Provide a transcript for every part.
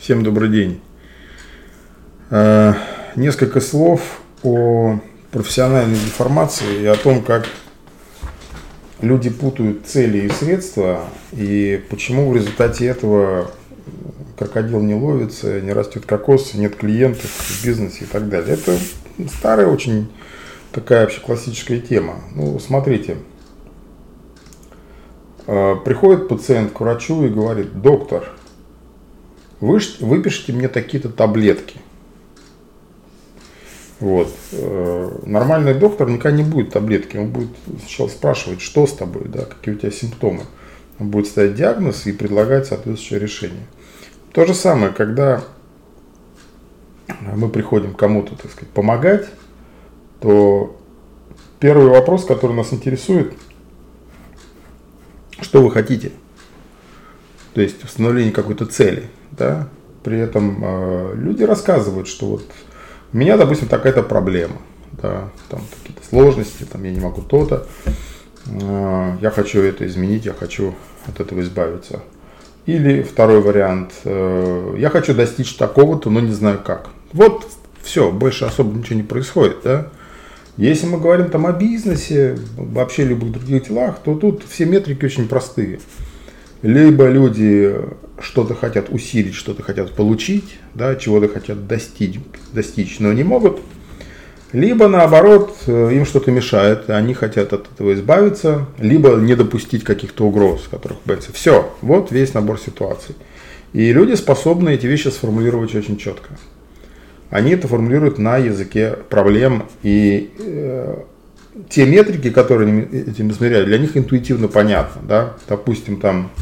Всем добрый день. Э, несколько слов о профессиональной деформации и о том, как люди путают цели и средства, и почему в результате этого крокодил не ловится, не растет кокос, нет клиентов в бизнесе и так далее. Это старая очень такая вообще классическая тема. Ну, смотрите, э, приходит пациент к врачу и говорит, доктор, вы, выпишите мне такие-то таблетки. Вот. Э, нормальный доктор никогда не будет таблетки, он будет сначала спрашивать, что с тобой, да, какие у тебя симптомы. Он будет ставить диагноз и предлагать соответствующее решение. То же самое, когда мы приходим кому-то, так сказать, помогать, то первый вопрос, который нас интересует, что вы хотите? То есть установление какой-то цели – да, при этом э, люди рассказывают, что вот у меня, допустим, такая-то проблема, да, там какие-то сложности, там я не могу то-то, э, я хочу это изменить, я хочу от этого избавиться. Или второй вариант, э, я хочу достичь такого-то, но не знаю как. Вот все, больше особо ничего не происходит, да. Если мы говорим там о бизнесе, вообще любых других делах, то тут все метрики очень простые. Либо люди что-то хотят усилить, что-то хотят получить, да, чего-то хотят достичь, достичь, но не могут. Либо наоборот, э, им что-то мешает, они хотят от этого избавиться, либо не допустить каких-то угроз, которых боятся. Все, вот весь набор ситуаций. И люди способны эти вещи сформулировать очень четко. Они это формулируют на языке проблем и э, те метрики, которые этим измеряют, для них интуитивно понятно. Да? Допустим, там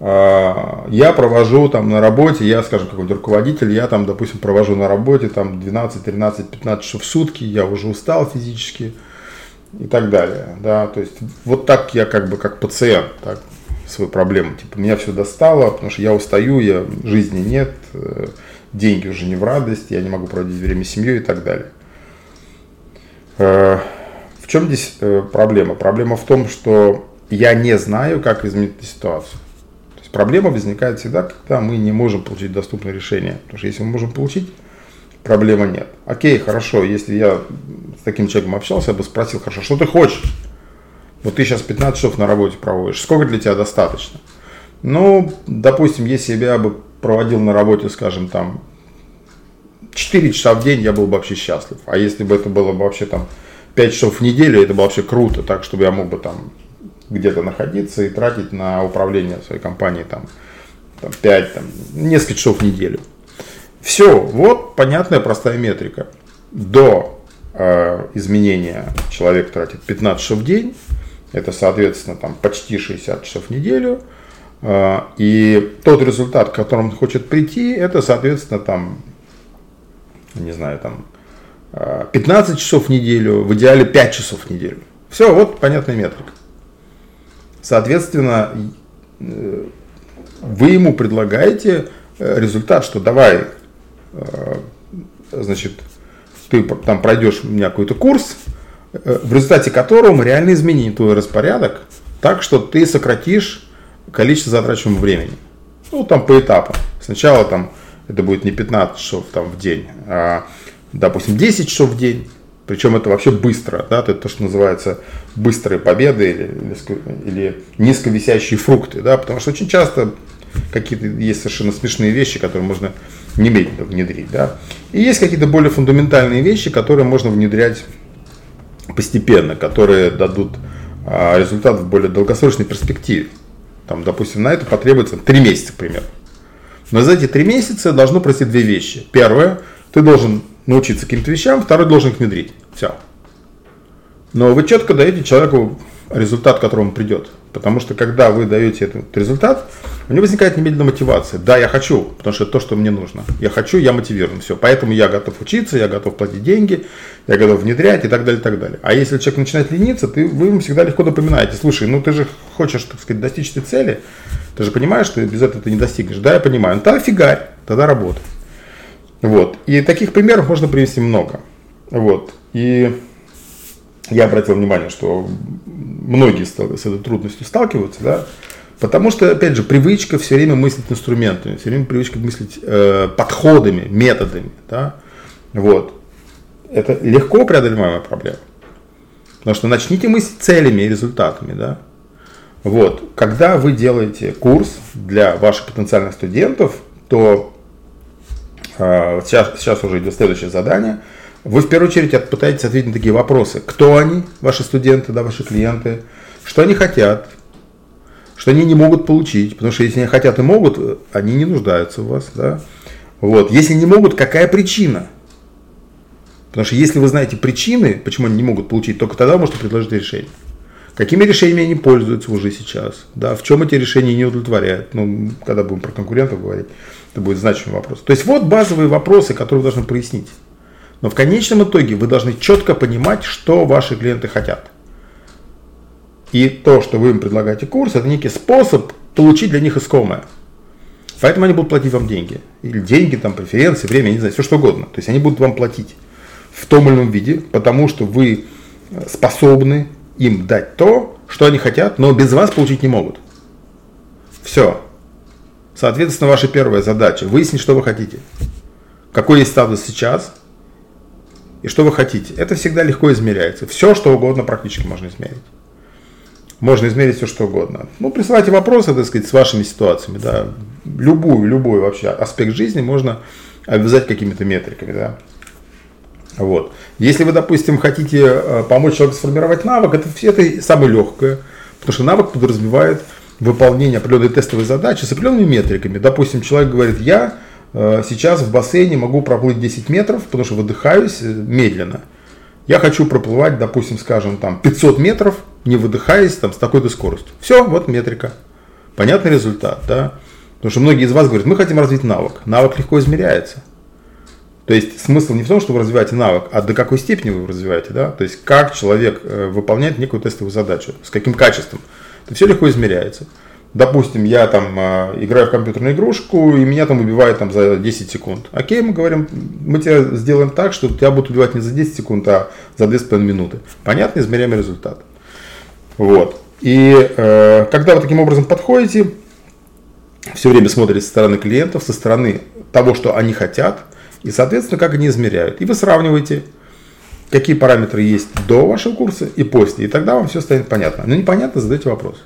я провожу там на работе, я, скажем, какой-то руководитель, я там, допустим, провожу на работе там 12, 13, 15 часов в сутки, я уже устал физически и так далее, да, то есть вот так я как бы как пациент, так, свою проблему, типа меня все достало, потому что я устаю, я жизни нет, э, деньги уже не в радость, я не могу проводить время с семьей и так далее. Э, в чем здесь э, проблема? Проблема в том, что я не знаю, как изменить эту ситуацию проблема возникает всегда, когда мы не можем получить доступное решение. Потому что если мы можем получить, проблемы нет. Окей, хорошо, если я с таким человеком общался, я бы спросил, хорошо, что ты хочешь? Вот ты сейчас 15 часов на работе проводишь, сколько для тебя достаточно? Ну, допустим, если я бы проводил на работе, скажем, там 4 часа в день, я был бы вообще счастлив. А если бы это было бы вообще там 5 часов в неделю, это было вообще круто, так, чтобы я мог бы там где-то находиться и тратить на управление своей компанией там, там 5, там, несколько часов в неделю. Все, вот понятная простая метрика. До э, изменения человек тратит 15 часов в день, это, соответственно, там, почти 60 часов в неделю. Э, и тот результат, к которому он хочет прийти, это, соответственно, там, не знаю, там, 15 э, часов в неделю, в идеале 5 часов в неделю. Все, вот понятная метрика. Соответственно, э, вы ему предлагаете э, результат, что давай, э, значит, ты там пройдешь у меня какой-то курс, в результате которого мы реально изменим твой распорядок так, что ты сократишь количество затрачиваемого времени. Ну, там по этапам. Сначала там это будет не 15 часов там, в день, а, допустим, 10 часов в день, причем это вообще быстро, да, это то, что называется быстрые победы или, или, низковисящие фрукты, да, потому что очень часто какие-то есть совершенно смешные вещи, которые можно немедленно внедрить, да. И есть какие-то более фундаментальные вещи, которые можно внедрять постепенно, которые дадут а, результат в более долгосрочной перспективе. Там, допустим, на это потребуется 3 месяца, к примеру. Но за эти 3 месяца должно пройти две вещи. Первое, ты должен научиться каким-то вещам, второй должен их внедрить. Все. Но вы четко даете человеку результат, к которому придет. Потому что когда вы даете этот результат, у него возникает немедленная мотивация. Да, я хочу, потому что это то, что мне нужно. Я хочу, я мотивирован. Все. Поэтому я готов учиться, я готов платить деньги, я готов внедрять и так далее, и так далее. А если человек начинает лениться, ты, вы ему всегда легко напоминаете. Слушай, ну ты же хочешь, так сказать, достичь этой цели. Ты же понимаешь, что без этого ты не достигнешь. Да, я понимаю. Ну тогда фигарь, тогда работай. Вот. И таких примеров можно привести много. Вот. И я обратил внимание, что многие с этой трудностью сталкиваются, да, Потому что, опять же, привычка все время мыслить инструментами, все время привычка мыслить э, подходами, методами. Да? Вот. Это легко преодолеваемая проблема. Потому что начните мыслить целями и результатами. Да? Вот. Когда вы делаете курс для ваших потенциальных студентов, то э, сейчас, сейчас уже идет следующее задание. Вы в первую очередь пытаетесь ответить на такие вопросы. Кто они, ваши студенты, да, ваши клиенты, что они хотят, что они не могут получить, потому что если они хотят и могут, они не нуждаются в вас, да. Вот. Если не могут, какая причина? Потому что если вы знаете причины, почему они не могут получить, только тогда можете предложить решение. Какими решениями они пользуются уже сейчас? Да, в чем эти решения не удовлетворяют? Ну, когда будем про конкурентов говорить, это будет значимый вопрос. То есть вот базовые вопросы, которые вы должны прояснить. Но в конечном итоге вы должны четко понимать, что ваши клиенты хотят. И то, что вы им предлагаете курс, это некий способ получить для них искомое. Поэтому они будут платить вам деньги. Или деньги, там, преференции, время, не знаю, все что угодно. То есть они будут вам платить в том или ином виде, потому что вы способны им дать то, что они хотят, но без вас получить не могут. Все. Соответственно, ваша первая задача – выяснить, что вы хотите. Какой есть статус сейчас и что вы хотите. Это всегда легко измеряется. Все, что угодно практически можно измерить можно измерить все что угодно. Ну, присылайте вопросы, так сказать, с вашими ситуациями, да. Любую, любой вообще аспект жизни можно обвязать какими-то метриками, да. Вот. Если вы, допустим, хотите э, помочь человеку сформировать навык, это, это самое легкое, потому что навык подразумевает выполнение определенной тестовой задачи с определенными метриками. Допустим, человек говорит, я сейчас в бассейне могу проплыть 10 метров, потому что выдыхаюсь э, медленно. Я хочу проплывать, допустим, скажем, там 500 метров, не выдыхаясь там с такой-то скоростью. Все, вот метрика. Понятный результат, да? Потому что многие из вас говорят, мы хотим развить навык. Навык легко измеряется. То есть смысл не в том, что вы развиваете навык, а до какой степени вы его развиваете, да? То есть как человек э, выполняет некую тестовую задачу, с каким качеством. Это все легко измеряется. Допустим, я там э, играю в компьютерную игрушку, и меня там убивают там за 10 секунд. Окей, мы говорим, мы тебя сделаем так, что тебя будут убивать не за 10 секунд, а за 2,5 минуты. Понятно, измеряемый результат. Вот. И э, когда вы таким образом подходите, все время смотрите со стороны клиентов, со стороны того, что они хотят, и, соответственно, как они измеряют. И вы сравниваете, какие параметры есть до вашего курса и после. И тогда вам все станет понятно. Но непонятно, задайте вопрос.